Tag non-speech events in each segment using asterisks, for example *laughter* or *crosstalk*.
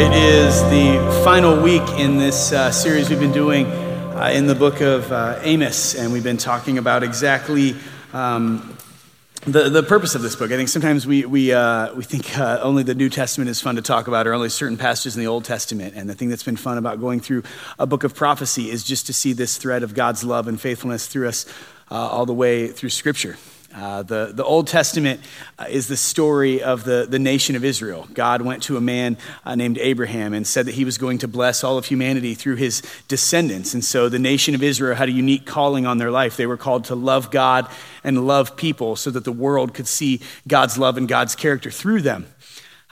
it is the final week in this uh, series we've been doing uh, in the book of uh, Amos, and we've been talking about exactly um, the, the purpose of this book. I think sometimes we, we, uh, we think uh, only the New Testament is fun to talk about, or only certain passages in the Old Testament. And the thing that's been fun about going through a book of prophecy is just to see this thread of God's love and faithfulness through us uh, all the way through Scripture. Uh, the, the Old Testament uh, is the story of the, the nation of Israel. God went to a man uh, named Abraham and said that he was going to bless all of humanity through his descendants. And so the nation of Israel had a unique calling on their life. They were called to love God and love people so that the world could see God's love and God's character through them.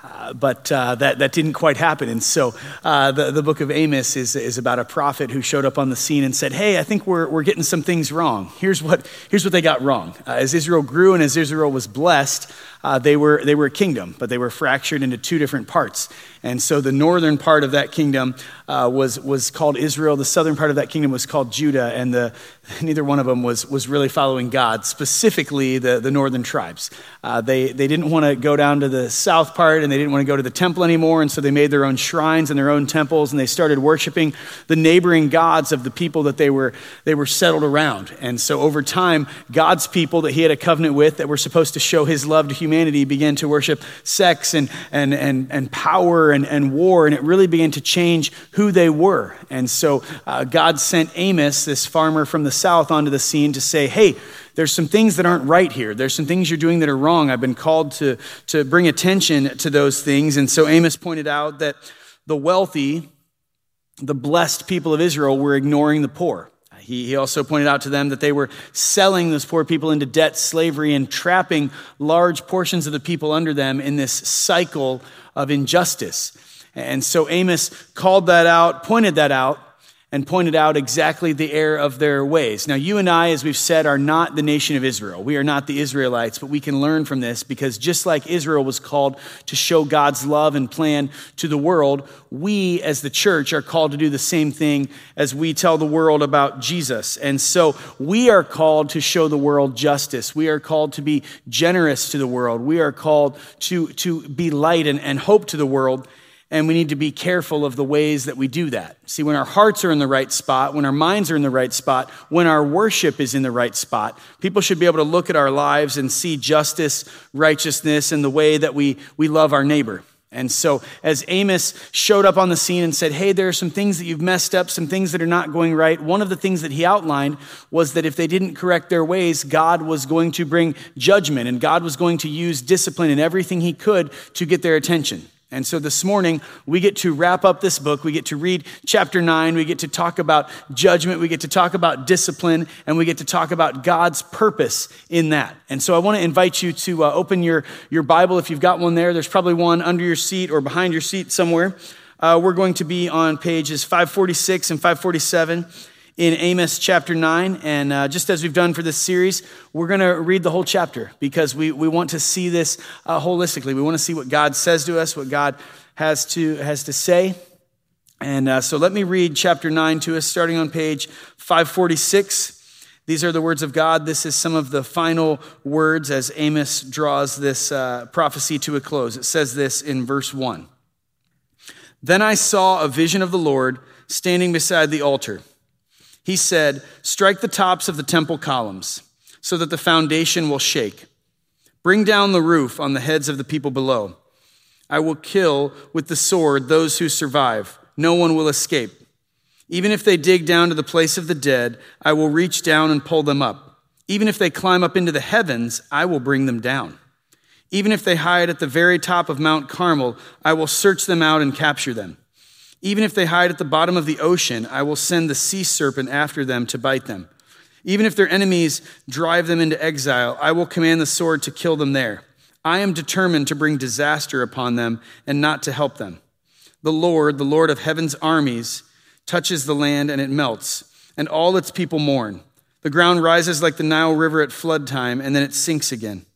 Uh, but uh, that, that didn't quite happen. And so uh, the, the book of Amos is, is about a prophet who showed up on the scene and said, Hey, I think we're, we're getting some things wrong. Here's what, here's what they got wrong. Uh, as Israel grew and as Israel was blessed, uh, they, were, they were a kingdom, but they were fractured into two different parts. And so the northern part of that kingdom uh, was, was called Israel. The southern part of that kingdom was called Judah. And the, *laughs* neither one of them was, was really following God, specifically the, the northern tribes. Uh, they, they didn't want to go down to the south part and they didn't want to go to the temple anymore. And so they made their own shrines and their own temples and they started worshiping the neighboring gods of the people that they were, they were settled around. And so over time, God's people that he had a covenant with that were supposed to show his love to humanity began to worship sex and, and, and, and power and, and war. And it really began to change who they were. And so uh, God sent Amos, this farmer from the south, onto the scene to say, hey, there's some things that aren't right here. There's some things you're doing that are wrong. I've been called to, to bring attention to those things. And so Amos pointed out that the wealthy, the blessed people of Israel were ignoring the poor. He, he also pointed out to them that they were selling those poor people into debt, slavery, and trapping large portions of the people under them in this cycle of injustice. And so Amos called that out, pointed that out, and pointed out exactly the error of their ways. Now, you and I, as we've said, are not the nation of Israel. We are not the Israelites, but we can learn from this because just like Israel was called to show God's love and plan to the world, we as the church are called to do the same thing as we tell the world about Jesus. And so we are called to show the world justice. We are called to be generous to the world. We are called to, to be light and, and hope to the world. And we need to be careful of the ways that we do that. See, when our hearts are in the right spot, when our minds are in the right spot, when our worship is in the right spot, people should be able to look at our lives and see justice, righteousness, and the way that we, we love our neighbor. And so, as Amos showed up on the scene and said, Hey, there are some things that you've messed up, some things that are not going right, one of the things that he outlined was that if they didn't correct their ways, God was going to bring judgment and God was going to use discipline and everything he could to get their attention. And so this morning, we get to wrap up this book. We get to read chapter nine. We get to talk about judgment. We get to talk about discipline. And we get to talk about God's purpose in that. And so I want to invite you to uh, open your, your Bible if you've got one there. There's probably one under your seat or behind your seat somewhere. Uh, we're going to be on pages 546 and 547 in Amos chapter 9. And uh, just as we've done for this series, we're going to read the whole chapter because we, we want to see this uh, holistically. We want to see what God says to us, what God has to, has to say. And uh, so let me read chapter 9 to us, starting on page 546. These are the words of God. This is some of the final words as Amos draws this uh, prophecy to a close. It says this in verse 1 Then I saw a vision of the Lord standing beside the altar he said, Strike the tops of the temple columns so that the foundation will shake. Bring down the roof on the heads of the people below. I will kill with the sword those who survive. No one will escape. Even if they dig down to the place of the dead, I will reach down and pull them up. Even if they climb up into the heavens, I will bring them down. Even if they hide at the very top of Mount Carmel, I will search them out and capture them. Even if they hide at the bottom of the ocean, I will send the sea serpent after them to bite them. Even if their enemies drive them into exile, I will command the sword to kill them there. I am determined to bring disaster upon them and not to help them. The Lord, the Lord of heaven's armies, touches the land and it melts, and all its people mourn. The ground rises like the Nile River at flood time, and then it sinks again.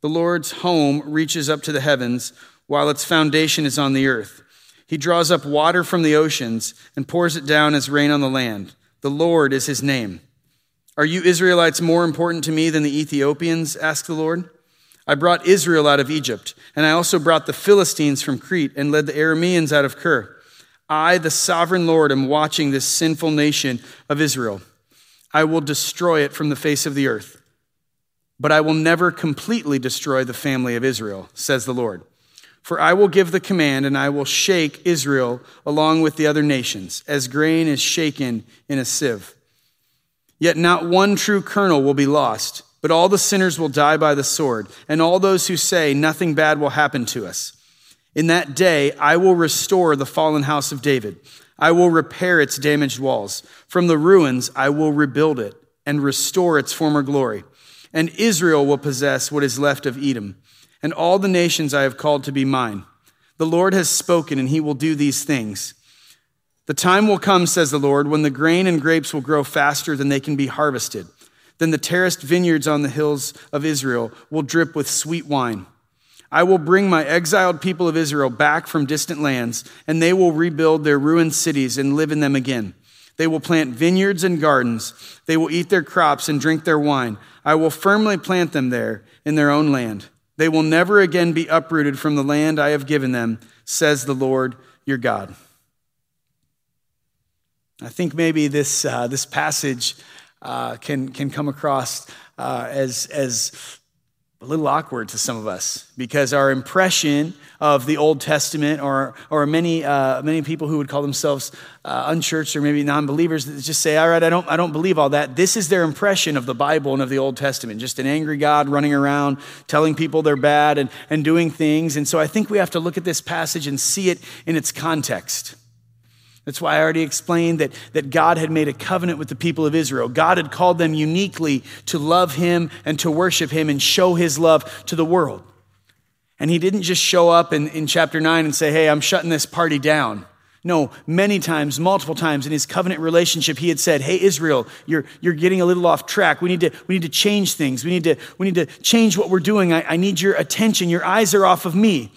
The Lord's home reaches up to the heavens, while its foundation is on the earth. He draws up water from the oceans and pours it down as rain on the land. The Lord is his name. Are you Israelites more important to me than the Ethiopians? asked the Lord. I brought Israel out of Egypt, and I also brought the Philistines from Crete and led the Arameans out of Kir. I, the sovereign Lord, am watching this sinful nation of Israel. I will destroy it from the face of the earth. But I will never completely destroy the family of Israel, says the Lord. For I will give the command, and I will shake Israel along with the other nations, as grain is shaken in a sieve. Yet not one true kernel will be lost, but all the sinners will die by the sword, and all those who say nothing bad will happen to us. In that day, I will restore the fallen house of David. I will repair its damaged walls. From the ruins, I will rebuild it and restore its former glory. And Israel will possess what is left of Edom, and all the nations I have called to be mine. The Lord has spoken, and he will do these things. The time will come, says the Lord, when the grain and grapes will grow faster than they can be harvested. Then the terraced vineyards on the hills of Israel will drip with sweet wine. I will bring my exiled people of Israel back from distant lands, and they will rebuild their ruined cities and live in them again. They will plant vineyards and gardens. They will eat their crops and drink their wine. I will firmly plant them there in their own land. They will never again be uprooted from the land I have given them, says the Lord your God. I think maybe this, uh, this passage uh, can, can come across uh, as, as a little awkward to some of us because our impression of the Old Testament, or, or many, uh, many people who would call themselves uh, unchurched or maybe non believers, just say, All right, I don't, I don't believe all that. This is their impression of the Bible and of the Old Testament just an angry God running around telling people they're bad and, and doing things. And so I think we have to look at this passage and see it in its context. That's why I already explained that, that God had made a covenant with the people of Israel. God had called them uniquely to love Him and to worship Him and show His love to the world. And He didn't just show up in, in chapter 9 and say, Hey, I'm shutting this party down. No, many times, multiple times in his covenant relationship, he had said, Hey, Israel, you're, you're getting a little off track. We need, to, we need to change things. We need to, we need to change what we're doing. I, I need your attention. Your eyes are off of me.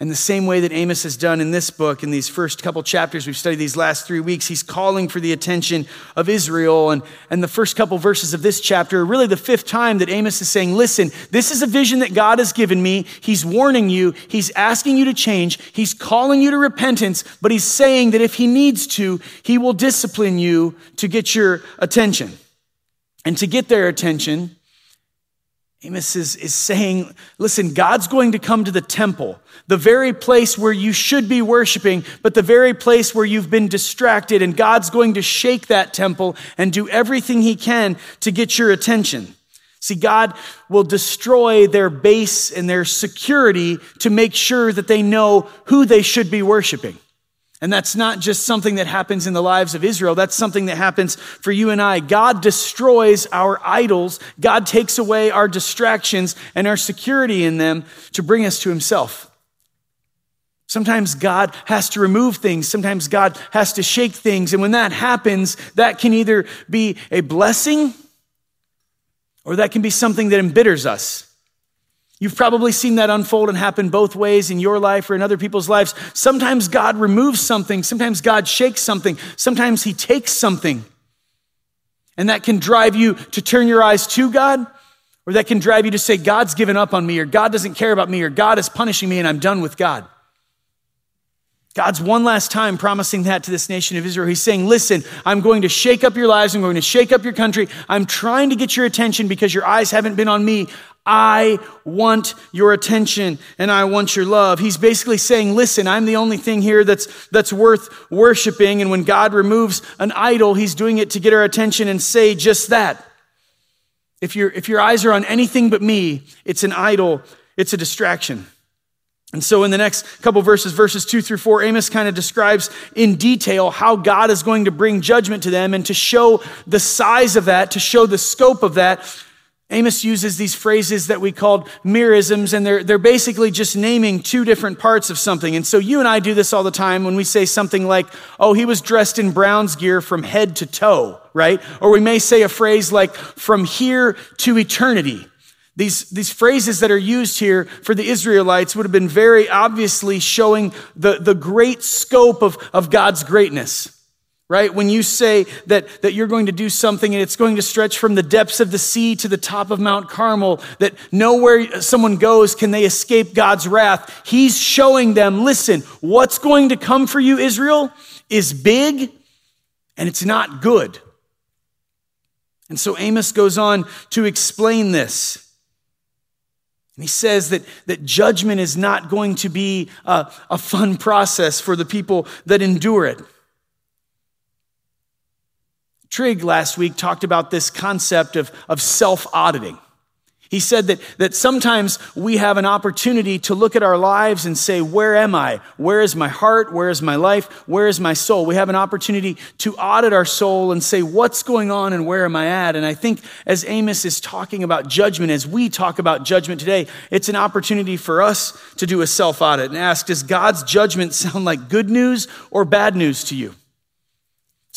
And the same way that Amos has done in this book, in these first couple chapters we've studied these last three weeks, he's calling for the attention of Israel. And, and the first couple verses of this chapter are really the fifth time that Amos is saying, Listen, this is a vision that God has given me. He's warning you, he's asking you to change, he's calling you to repentance, but he's saying that if he needs to, he will discipline you to get your attention. And to get their attention, Amos is, is saying, listen, God's going to come to the temple, the very place where you should be worshiping, but the very place where you've been distracted, and God's going to shake that temple and do everything he can to get your attention. See, God will destroy their base and their security to make sure that they know who they should be worshiping. And that's not just something that happens in the lives of Israel. That's something that happens for you and I. God destroys our idols. God takes away our distractions and our security in them to bring us to himself. Sometimes God has to remove things. Sometimes God has to shake things. And when that happens, that can either be a blessing or that can be something that embitters us. You've probably seen that unfold and happen both ways in your life or in other people's lives. Sometimes God removes something, sometimes God shakes something, sometimes He takes something. And that can drive you to turn your eyes to God, or that can drive you to say, God's given up on me, or God doesn't care about me, or God is punishing me, and I'm done with God. God's one last time promising that to this nation of Israel. He's saying, Listen, I'm going to shake up your lives. I'm going to shake up your country. I'm trying to get your attention because your eyes haven't been on me. I want your attention and I want your love. He's basically saying, listen, I'm the only thing here that's, that's worth worshiping. And when God removes an idol, he's doing it to get our attention and say just that. If, you if your eyes are on anything but me, it's an idol, it's a distraction. And so, in the next couple verses, verses two through four, Amos kind of describes in detail how God is going to bring judgment to them and to show the size of that, to show the scope of that. Amos uses these phrases that we called merisms, and they're, they're basically just naming two different parts of something. And so, you and I do this all the time when we say something like, oh, he was dressed in Brown's gear from head to toe, right? Or we may say a phrase like, from here to eternity. These, these phrases that are used here for the Israelites would have been very obviously showing the, the great scope of, of God's greatness. Right? When you say that, that you're going to do something and it's going to stretch from the depths of the sea to the top of Mount Carmel, that nowhere someone goes can they escape God's wrath. He's showing them, listen, what's going to come for you, Israel, is big and it's not good. And so Amos goes on to explain this. And he says that, that judgment is not going to be a, a fun process for the people that endure it. Trigg last week talked about this concept of, of self auditing. He said that, that sometimes we have an opportunity to look at our lives and say, Where am I? Where is my heart? Where is my life? Where is my soul? We have an opportunity to audit our soul and say, What's going on and where am I at? And I think as Amos is talking about judgment, as we talk about judgment today, it's an opportunity for us to do a self audit and ask, Does God's judgment *laughs* sound like good news or bad news to you?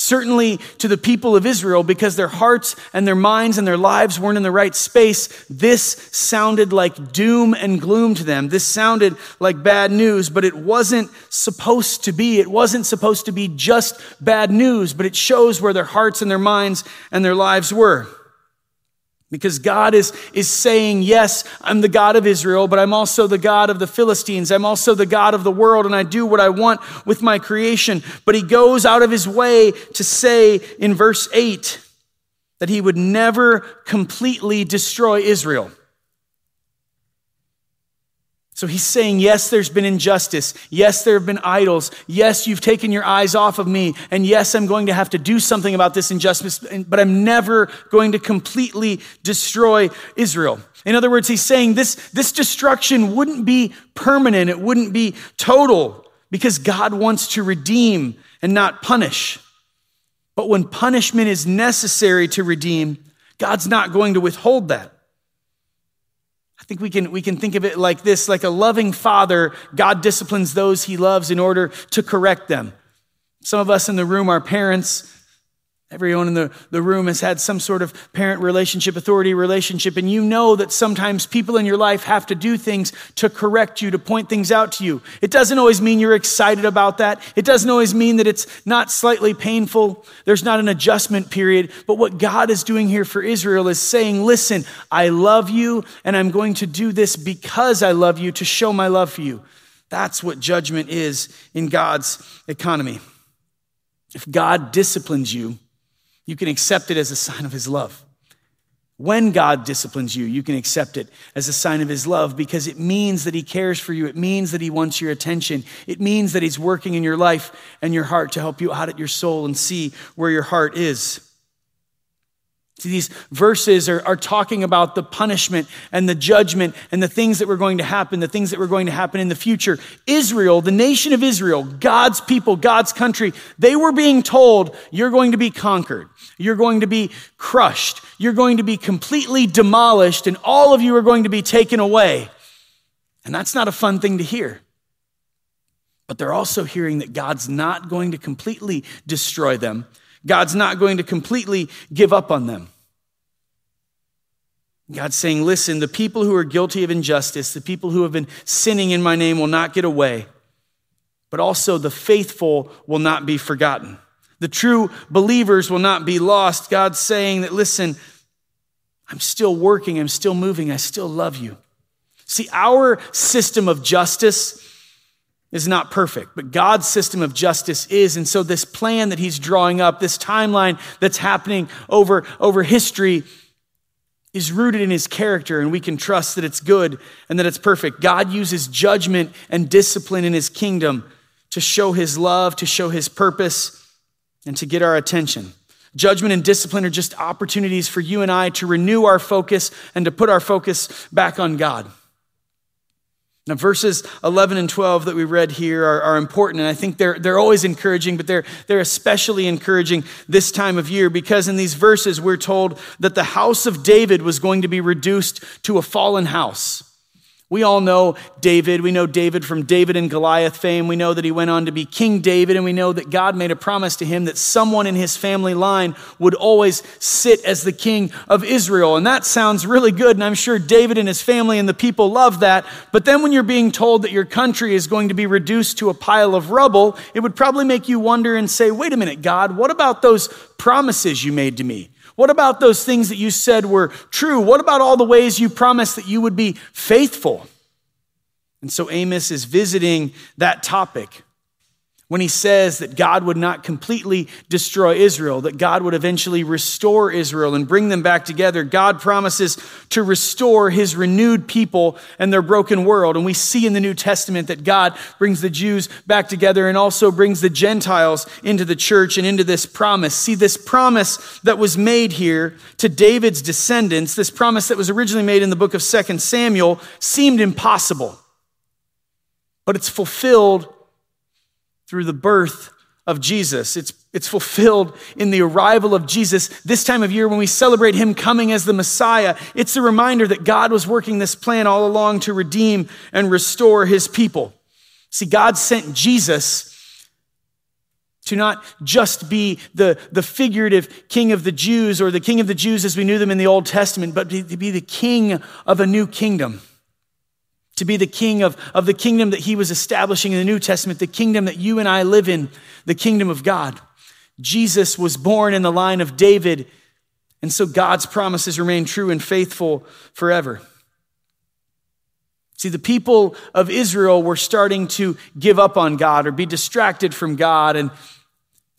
Certainly to the people of Israel, because their hearts and their minds and their lives weren't in the right space, this sounded like doom and gloom to them. This sounded like bad news, but it wasn't supposed to be. It wasn't supposed to be just bad news, but it shows where their hearts and their minds and their lives were. Because God is, is saying, Yes, I'm the God of Israel, but I'm also the God of the Philistines. I'm also the God of the world, and I do what I want with my creation. But he goes out of his way to say in verse 8 that he would never completely destroy Israel. So he's saying, Yes, there's been injustice. Yes, there have been idols. Yes, you've taken your eyes off of me. And yes, I'm going to have to do something about this injustice, but I'm never going to completely destroy Israel. In other words, he's saying this, this destruction wouldn't be permanent, it wouldn't be total, because God wants to redeem and not punish. But when punishment is necessary to redeem, God's not going to withhold that. I think we can, we can think of it like this like a loving father, God disciplines those he loves in order to correct them. Some of us in the room are parents. Everyone in the, the room has had some sort of parent relationship, authority relationship, and you know that sometimes people in your life have to do things to correct you, to point things out to you. It doesn't always mean you're excited about that. It doesn't always mean that it's not slightly painful. There's not an adjustment period. But what God is doing here for Israel is saying, listen, I love you, and I'm going to do this because I love you to show my love for you. That's what judgment is in God's economy. If God disciplines you, you can accept it as a sign of his love. When God disciplines you, you can accept it as a sign of his love because it means that he cares for you. It means that he wants your attention. It means that he's working in your life and your heart to help you audit your soul and see where your heart is. See, these verses are, are talking about the punishment and the judgment and the things that were going to happen, the things that were going to happen in the future. Israel, the nation of Israel, God's people, God's country, they were being told, you're going to be conquered. You're going to be crushed. You're going to be completely demolished, and all of you are going to be taken away. And that's not a fun thing to hear. But they're also hearing that God's not going to completely destroy them God's not going to completely give up on them. God's saying, listen, the people who are guilty of injustice, the people who have been sinning in my name will not get away, but also the faithful will not be forgotten. The true believers will not be lost. God's saying that, listen, I'm still working, I'm still moving, I still love you. See, our system of justice is not perfect, but God's system of justice is. And so this plan that he's drawing up, this timeline that's happening over, over history is rooted in his character and we can trust that it's good and that it's perfect. God uses judgment and discipline in his kingdom to show his love, to show his purpose, and to get our attention. Judgment and discipline are just opportunities for you and I to renew our focus and to put our focus back on God. Now, verses 11 and 12 that we read here are, are, important, and I think they're, they're always encouraging, but they're, they're especially encouraging this time of year because in these verses we're told that the house of David was going to be reduced to a fallen house. We all know David. We know David from David and Goliath fame. We know that he went on to be King David, and we know that God made a promise to him that someone in his family line would always sit as the king of Israel. And that sounds really good, and I'm sure David and his family and the people love that. But then when you're being told that your country is going to be reduced to a pile of rubble, it would probably make you wonder and say, wait a minute, God, what about those promises you made to me? What about those things that you said were true? What about all the ways you promised that you would be faithful? And so Amos is visiting that topic when he says that God would not completely destroy Israel, that God would eventually restore Israel and bring them back together. God promises to restore his renewed people and their broken world. And we see in the New Testament that God brings the Jews back together and also brings the Gentiles into the church and into this promise. See, this promise that was made here to David's descendants, this promise that was originally made in the book of 2 Samuel, seemed impossible. But it's fulfilled through the birth of Jesus. It's, it's fulfilled in the arrival of Jesus this time of year when we celebrate him coming as the Messiah. It's a reminder that God was working this plan all along to redeem and restore his people. See, God sent Jesus to not just be the, the figurative king of the Jews or the king of the Jews as we knew them in the Old Testament, but to be the king of a new kingdom to be the king of, of the kingdom that he was establishing in the New Testament, the kingdom that you and I live in, the kingdom of God. Jesus was born in the line of David, and so God's promises remain true and faithful forever. See, the people of Israel were starting to give up on God or be distracted from God, and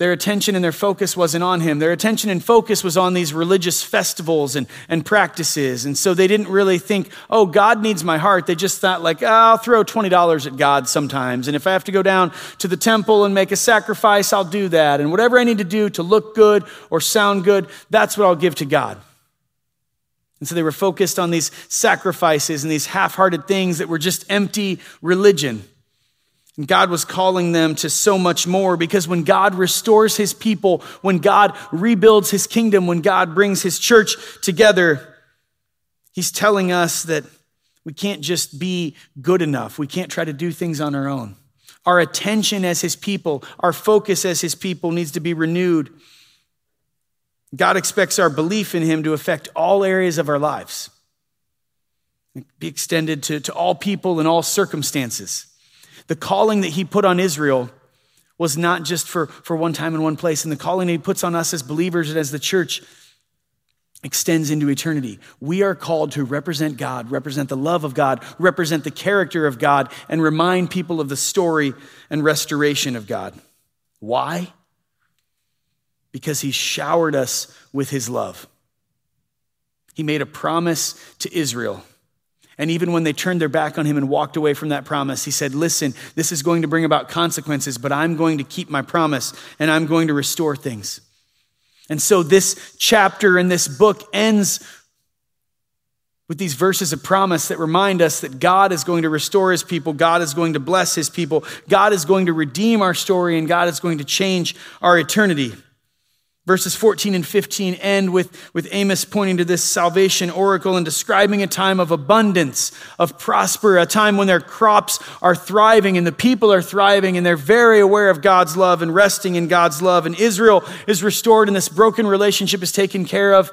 their attention and their focus wasn't on him. Their attention and focus was on these religious festivals and, and practices. And so they didn't really think, oh, God needs my heart. They just thought, like, oh, I'll throw $20 at God sometimes. And if I have to go down to the temple and make a sacrifice, I'll do that. And whatever I need to do to look good or sound good, that's what I'll give to God. And so they were focused on these sacrifices and these half hearted things that were just empty religion. And God was calling them to so much more because when God restores his people, when God rebuilds his kingdom, when God brings his church together, he's telling us that we can't just be good enough. We can't try to do things on our own. Our attention as his people, our focus as his people needs to be renewed. God expects our belief in him to affect all areas of our lives, be extended to, to all people in all circumstances. The calling that he put on Israel was not just for, for one time and one place. And the calling he puts on us as believers and as the church extends into eternity. We are called to represent God, represent the love of God, represent the character of God, and remind people of the story and restoration of God. Why? Because he showered us with his love. He made a promise to Israel and even when they turned their back on him and walked away from that promise, he said, Listen, this is going to bring about consequences, but I'm going to keep my promise and I'm going to restore things. And so this chapter and this book ends with these verses of promise that remind us that God is going to restore his people, God is going to bless his people, God is going to redeem our story, and God is going to change our eternity. Verses 14 and 15 end with, with Amos pointing to this salvation oracle and describing a time of abundance, of prosper, a time when their crops are thriving and the people are thriving and they're very aware of God's love and resting in God's love. And Israel is restored and this broken relationship is taken care of.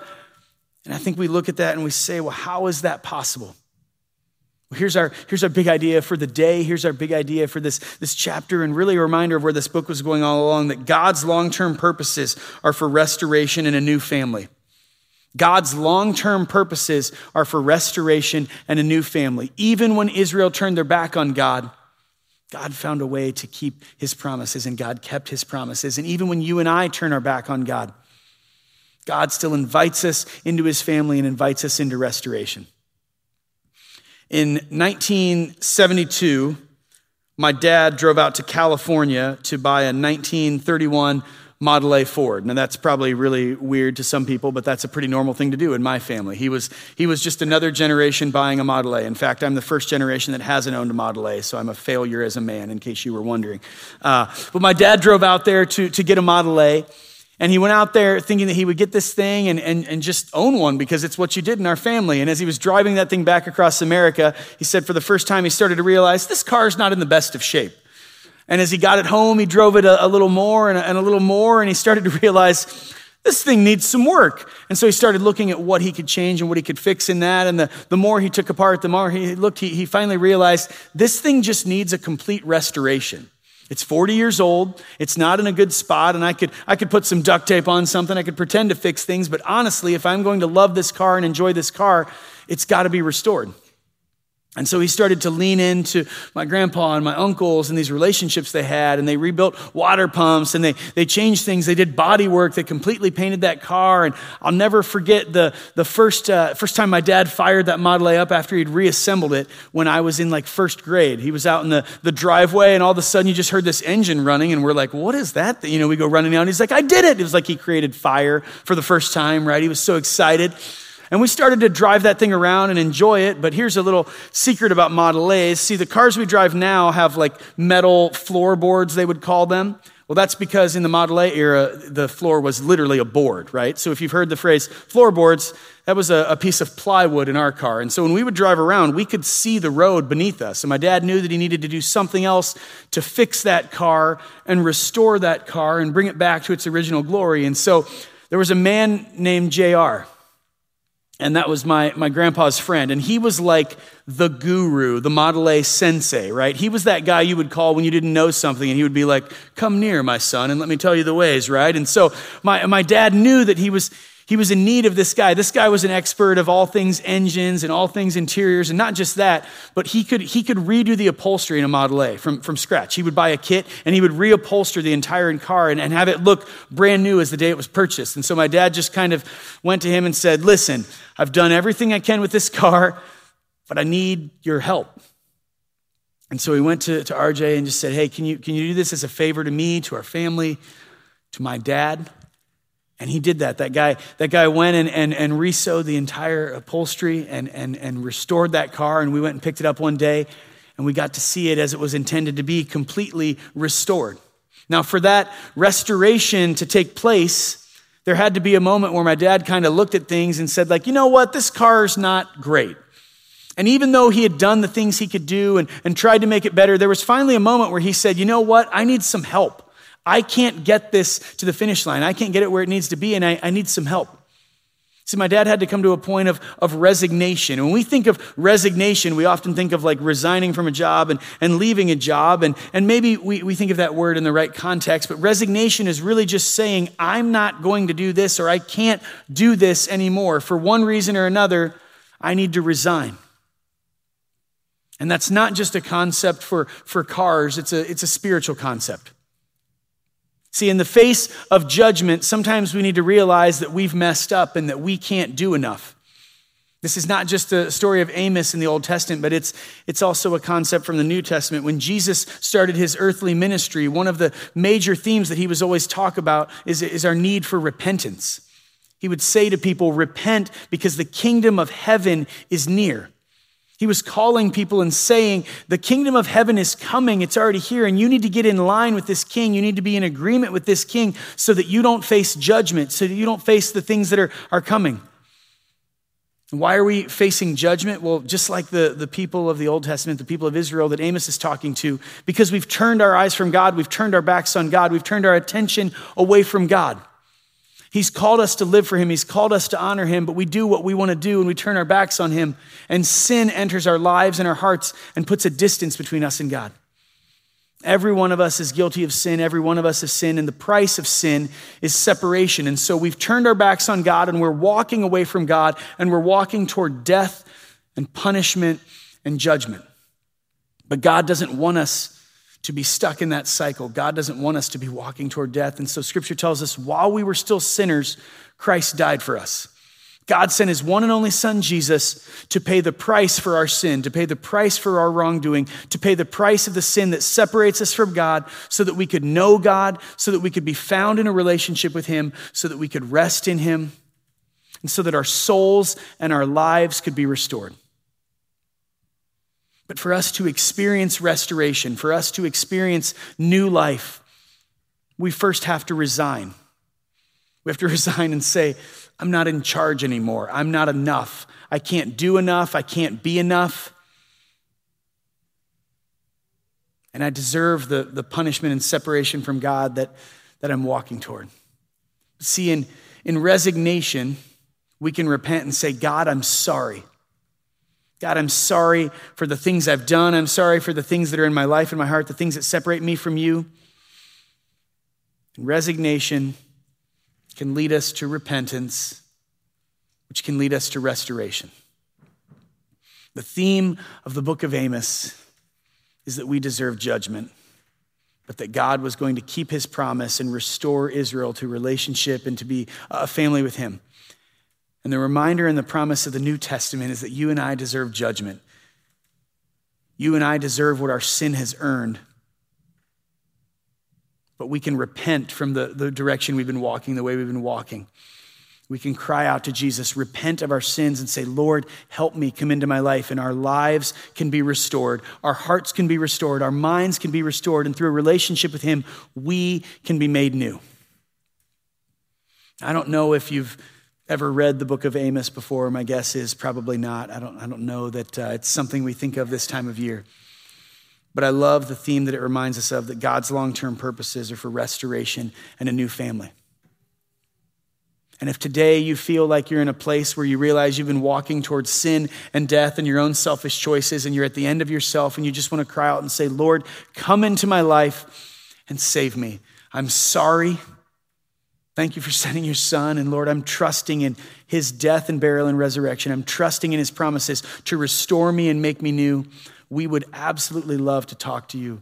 And I think we look at that and we say, well, how is that possible? Here's our, here's our big idea for the day. Here's our big idea for this, this chapter, and really a reminder of where this book was going all along that God's long term purposes are for restoration and a new family. God's long term purposes are for restoration and a new family. Even when Israel turned their back on God, God found a way to keep his promises, and God kept his promises. And even when you and I turn our back on God, God still invites us into his family and invites us into restoration. In 1972, my dad drove out to California to buy a 1931 Model A Ford. Now that's probably really weird to some people, but that's a pretty normal thing to do in my family. He was, he was just another generation buying a Model A. In fact, I'm the first generation that hasn't owned a Model A, so I'm a failure as a man, in case you were wondering. Uh, but my dad drove out there to, to get a Model A. And he went out there thinking that he would get this thing and, and, and just own one because it's what you did in our family. And as he was driving that thing back across America, he said for the first time he started to realize this car is not in the best of shape. And as he got it home, he drove it a, a little more and a, and a little more, and he started to *laughs* realize this thing needs some work. And so he started looking at what he could change and what he could fix in that. And the, the more he took apart, the more he looked, he, he finally realized this thing just needs a complete restoration. It's 40 years old. It's not in a good spot. And I could, I could put some duct tape on something. I could pretend to fix things. But honestly, if I'm going to love this car and enjoy this car, it's got to be restored. And so he started to lean into my grandpa and my uncles and these relationships they had, and they rebuilt water pumps and they, they changed things. They did body work. They completely painted that car. And I'll never forget the, the first, uh, first time my dad fired that Model A up after he'd reassembled it when I was in like first grade. He was out in the, the driveway, and all of a sudden you just heard this engine running, and we're like, what is that? You know, we go running down. He's like, I did it. It was like he created fire for the first time, right? He was so excited. And we started to drive that thing around and enjoy it. But here's a little secret about Model A's. See, the cars we drive now have like metal floorboards, they would call them. Well, that's because in the Model A era, the floor was literally a board, right? So if you've heard the phrase floorboards, that was a, a, piece of plywood in our car. And so when we would drive around, we could see the road beneath us. And my dad knew that he needed to do something else to fix that car and restore that car and bring it back to its original glory. And so there was a man named JR and that was my, my grandpa's friend. And he was like the guru, the Model A sensei, right? He was that guy you would call when you didn't know something, and he would be like, Come near, my son, and let me tell you the ways, right? And so my, my dad knew that he was, he was in need of this guy. This guy was an expert of all things engines and all things interiors, and not just that, but he could, he could redo the upholstery in a Model A from, from scratch. He would buy a kit and he would reupholster the entire car and, and have it look brand new as the day it was purchased. And so my dad just kind of went to him and said, Listen, I've done everything I can with this car, but I need your help. And so he went to, to RJ and just said, Hey, can you, can you do this as a favor to me, to our family, to my dad? And he did that. That guy, that guy went and, and, and resewed the entire upholstery and, and, and restored that car. And we went and picked it up one day and we got to see it as it was intended to be completely restored. Now, for that restoration to take place, there had to be a moment where my dad kind of looked at things and said, like, you know what, this car's not great. And even though he had done the things he could do and, and tried to make it better, there was finally a moment where he said, you know what, I need some help. I can't get this to the finish line. I can't get it where it needs to be, and I, I need some help. See, my dad had to come to a point of, of resignation. When we think of resignation, we often think of like resigning from a job and, and leaving a job. And, and maybe we, we think of that word in the right context, but resignation is really just saying, I'm not going to do this or I can't do this anymore. For one reason or another, I need to resign. And that's not just a concept for, for cars, it's a, it's a spiritual concept. See, in the face of judgment, sometimes we need to realize that we've messed up and that we can't do enough. This is not just a story of Amos in the Old Testament, but it's, it's also a concept from the New Testament. When Jesus started his earthly ministry, one of the major themes that he was always talk about is, is our need for repentance. He would say to people, Repent because the kingdom of heaven is near. He was calling people and saying, The kingdom of heaven is coming. It's already here. And you need to get in line with this king. You need to be in agreement with this king so that you don't face judgment, so that you don't face the things that are, are coming. Why are we facing judgment? Well, just like the, the people of the Old Testament, the people of Israel that Amos is talking to, because we've turned our eyes from God, we've turned our backs on God, we've turned our attention away from God. He's called us to live for Him. He's called us to honor Him, but we do what we want to do and we turn our backs on Him. And sin enters our lives and our hearts and puts a distance between us and God. Every one of us is guilty of sin. Every one of us has sinned, and the price of sin is separation. And so we've turned our backs on God and we're walking away from God and we're walking toward death and punishment and judgment. But God doesn't want us to be stuck in that cycle. God doesn't want us to be walking toward death. And so scripture tells us while we were still sinners, Christ died for us. God sent his one and only son, Jesus, to pay the price for our sin, to pay the price for our wrongdoing, to pay the price of the sin that separates us from God so that we could know God, so that we could be found in a relationship with him, so that we could rest in him, and so that our souls and our lives could be restored. But for us to experience restoration, for us to experience new life, we first have to resign. We have to *laughs* resign and say, I'm not in charge anymore. I'm not enough. I can't do enough. I can't be enough. And I deserve the, the punishment and separation from God that, that I'm walking toward. See, in, in resignation, we can repent and say, God, I'm sorry. God, I'm sorry for the things I've done. I'm sorry for the things that are in my life and my heart, the things that separate me from you. And resignation can lead us to repentance, which can lead us to restoration. The theme of the book of Amos is that we deserve judgment, but that God was going to keep his promise and restore Israel to relationship and to be a family with him. And the reminder and the promise of the New Testament is that you and I deserve judgment. You and I deserve what our sin has earned. But we can repent from the, the direction we've been walking, the way we've been walking. We can cry out to Jesus, repent of our sins, and say, Lord, help me come into my life. And our lives can be restored. Our hearts can be restored. Our minds can be restored. And through a relationship with Him, we can be made new. I don't know if you've ever read the book of Amos before? My guess is probably not. I don't, I don't know that uh, it's something we think of this time of year. But I love the theme that it reminds us of that God's long term purposes are for restoration and a new family. And if today you feel like you're in a place where you realize you've been walking towards sin and death and your own selfish choices, and you're at the end of yourself, and you just want to cry out and say, Lord, come into my life and save me. I'm sorry. Thank you for sending your son. And Lord, I'm trusting in his death and burial and resurrection. I'm trusting in his promises to restore me and make me new. We would absolutely love to talk to you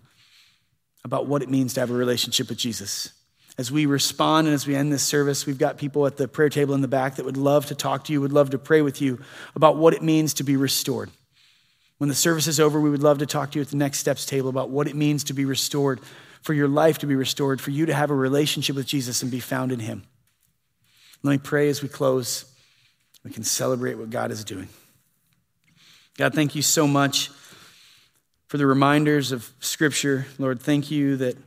about what it means to have a relationship with Jesus. As we respond and as we end this service, we've got people at the prayer table in the back that would love to talk to you, would love to pray with you about what it means to be restored. When the service is over, we would love to talk to you at the next steps table about what it means to be restored for your life to be restored, for you to have a relationship with Jesus and be found in Him. Let me pray as we close. We can celebrate what God is doing. God, thank you so much for the reminders of Scripture. Lord, thank you that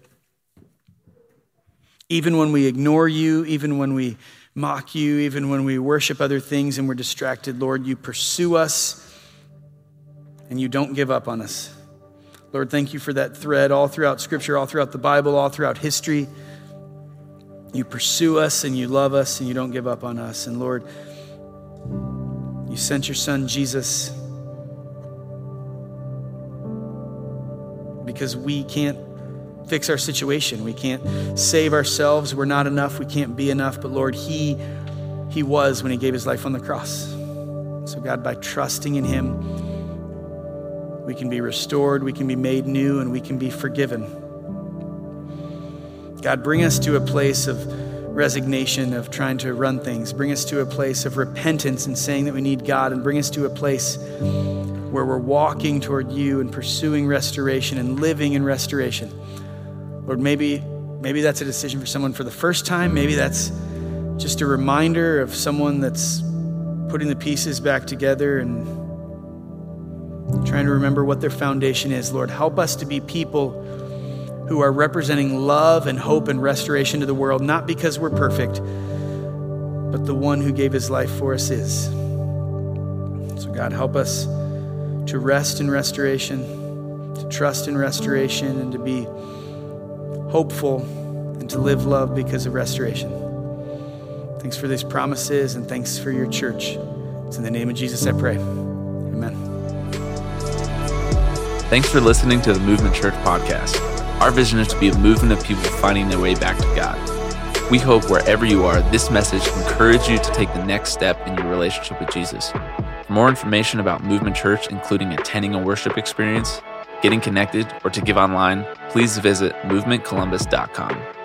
even when we ignore you, even when we mock you, even when we worship other things and we're distracted, Lord, you pursue us and you don't give up on us. Lord, thank you for that thread all throughout Scripture, all throughout the Bible, all throughout history. You pursue us and you love us and you don't give up on us. And Lord, you sent your son Jesus because we can't fix our situation. We can't save ourselves. We're not enough. We can't be enough. But Lord, He He was when He gave His life on the cross. So God, by trusting in Him, we can be restored, we can be made new, and we can be forgiven. God, bring us to a place of resignation, of trying to run things. Bring us to a place of repentance and saying that we need God, and bring us to a place where we're walking toward you and pursuing restoration and living in restoration. Lord, maybe, maybe that's a decision for someone for the first time. Maybe that's just a reminder of someone that's putting the pieces back together and trying to remember what their foundation is. Lord, help us to be people who are representing love and hope and restoration to the world, not because we're perfect, but the one who gave his life for us is. So, God, help us to rest in restoration, to trust in restoration, and to be hopeful and to live love because of restoration. Thanks for these promises and thanks for your church. It's in the name of Jesus I pray. Thanks for listening to the Movement Church podcast. Our vision is to be a movement of people finding their way back to God. We hope wherever you are, this message encourages you to take the next step in your relationship with Jesus. For more information about Movement Church, including attending a worship experience, getting connected, or to give online, please visit movementcolumbus.com.